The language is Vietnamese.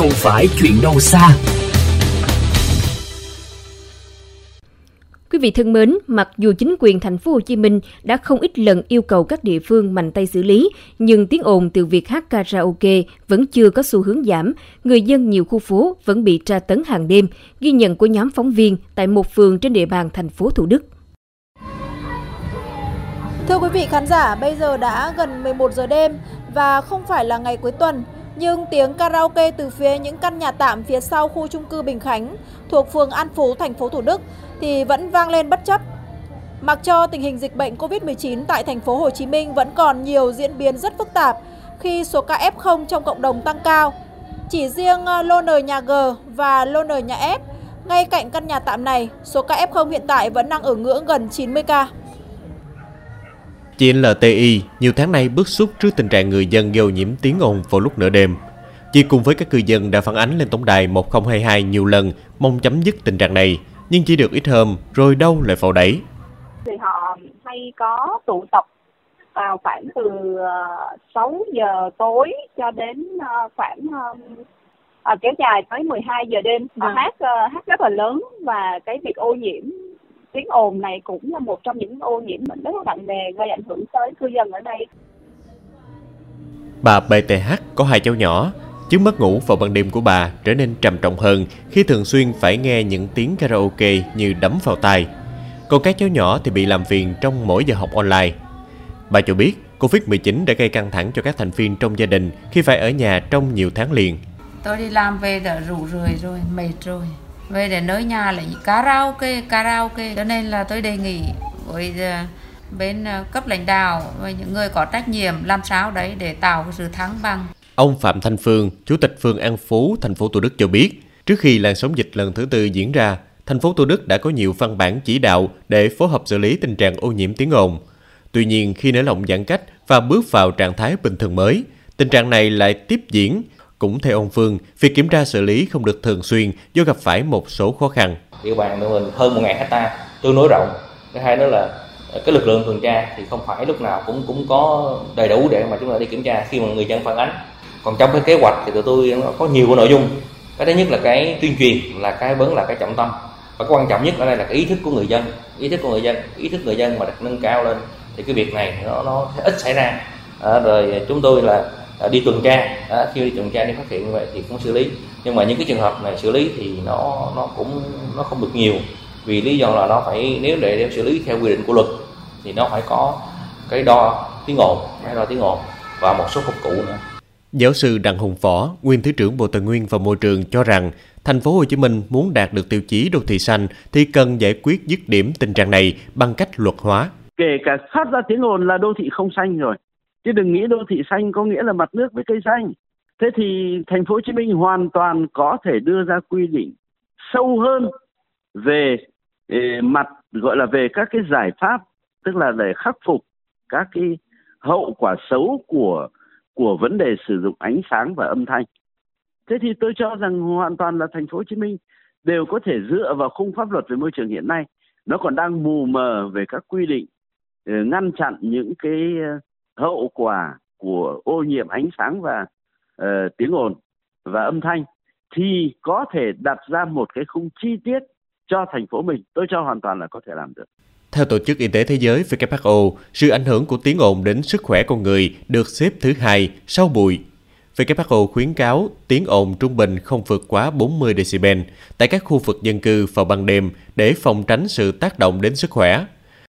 không phải chuyện đâu xa. Quý vị thân mến, mặc dù chính quyền thành phố Hồ Chí Minh đã không ít lần yêu cầu các địa phương mạnh tay xử lý, nhưng tiếng ồn từ việc hát karaoke vẫn chưa có xu hướng giảm. Người dân nhiều khu phố vẫn bị tra tấn hàng đêm, ghi nhận của nhóm phóng viên tại một phường trên địa bàn thành phố Thủ Đức. Thưa quý vị khán giả, bây giờ đã gần 11 giờ đêm và không phải là ngày cuối tuần, nhưng tiếng karaoke từ phía những căn nhà tạm phía sau khu trung cư Bình Khánh thuộc phường An Phú, thành phố Thủ Đức thì vẫn vang lên bất chấp. Mặc cho tình hình dịch bệnh Covid-19 tại thành phố Hồ Chí Minh vẫn còn nhiều diễn biến rất phức tạp khi số ca F0 trong cộng đồng tăng cao. Chỉ riêng ờ, lô nời nhà G và lô nời nhà F, ngay cạnh căn nhà tạm này, số ca F0 hiện tại vẫn đang ở ngưỡng gần 90 ca. Chị LTI nhiều tháng nay bức xúc trước tình trạng người dân gây nhiễm tiếng ồn vào lúc nửa đêm. Chị cùng với các cư dân đã phản ánh lên tổng đài 1022 nhiều lần mong chấm dứt tình trạng này, nhưng chỉ được ít hôm rồi đâu lại phổ đẩy. Thì họ hay có tụ tập vào khoảng từ 6 ờ, giờ tối cho đến ờ, khoảng à, kéo dài tới 12 giờ đêm. Vâng. hát hát rất là lớn và cái việc ô nhiễm tiếng ồn này cũng là một trong những ô nhiễm bệnh rất là nặng nề gây ảnh hưởng tới cư dân ở đây. Bà BTH có hai cháu nhỏ, chứng mất ngủ vào ban đêm của bà trở nên trầm trọng hơn khi thường xuyên phải nghe những tiếng karaoke như đấm vào tai. Còn các cháu nhỏ thì bị làm phiền trong mỗi giờ học online. Bà cho biết Covid-19 đã gây căng thẳng cho các thành viên trong gia đình khi phải ở nhà trong nhiều tháng liền. Tôi đi làm về đã rủ rượi rồi, mệt rồi về để nơi nhà lại karaoke karaoke cho nên là tôi đề nghị với ờ, bên ờ, cấp lãnh đạo và những người có trách nhiệm làm sao đấy để tạo sự thắng bằng. Ông Phạm Thanh Phương, Chủ tịch phường An Phú, thành phố Thủ Đức cho biết, trước khi làn sóng dịch lần thứ tư diễn ra, thành phố Thủ Đức đã có nhiều văn bản chỉ đạo để phối hợp xử lý tình trạng ô nhiễm tiếng ồn. Tuy nhiên, khi nới lỏng giãn cách và bước vào trạng thái bình thường mới, tình trạng này lại tiếp diễn cũng theo ông Phương, việc kiểm tra xử lý không được thường xuyên do gặp phải một số khó khăn. Địa bàn của mình hơn 1.000 hecta, tương đối rộng. Thứ hai nữa là ờ, cái lực lượng tuần tra thì không phải lúc nào cũng cũng có đầy đủ để mà chúng ta đi kiểm tra khi mà người dân phản ánh. Còn trong cái kế hoạch thì tụi tôi có nhiều cái nội dung. Cái thứ nhất là cái tuyên truyền là cái vấn là cái trọng tâm và cái quan trọng nhất ở đây là cái ý thức của người dân ý thức của người dân ý thức người dân mà được nâng cao lên thì cái việc này nó nó ít xảy ra à, rồi chúng tôi là đi tuần tra. À, khi đi tuần tra đi phát hiện như vậy thì cũng xử lý. Nhưng mà những cái trường hợp này xử lý thì nó nó cũng nó không được nhiều. Vì lý do là nó phải nếu để, để xử lý theo quy định của luật thì nó phải có cái đo tiếng ồn máy đo tiếng ồn và một số công cụ nữa. Giáo sư Đặng Hùng Võ, nguyên thứ trưởng Bộ Tài nguyên và Môi trường cho rằng thành phố Hồ Chí Minh muốn đạt được tiêu chí đô thị xanh thì cần giải quyết dứt điểm tình trạng này bằng cách luật hóa. Kể cả phát ra tiếng ồn là đô thị không xanh rồi chứ đừng nghĩ đô thị xanh có nghĩa là mặt nước với cây xanh thế thì thành phố Hồ Chí Minh hoàn toàn có thể đưa ra quy định sâu hơn về eh, mặt gọi là về các cái giải pháp tức là để khắc phục các cái hậu quả xấu của của vấn đề sử dụng ánh sáng và âm thanh. Thế thì tôi cho rằng hoàn toàn là thành phố Hồ Chí Minh đều có thể dựa vào khung pháp luật về môi trường hiện nay nó còn đang mù mờ về các quy định eh, ngăn chặn những cái ờ, hậu quả của ô nhiễm ánh sáng và uh, tiếng ồn và âm thanh thì có thể đặt ra một cái khung chi tiết cho thành phố mình tôi cho hoàn toàn là có thể làm được theo Tổ chức Y tế Thế giới WHO, sự ảnh hưởng của tiếng ồn đến sức khỏe con người được xếp thứ hai sau bụi. WHO khuyến cáo tiếng ồn trung bình không vượt quá 40 decibel tại các khu vực dân cư vào ban đêm để phòng tránh sự tác động đến sức khỏe.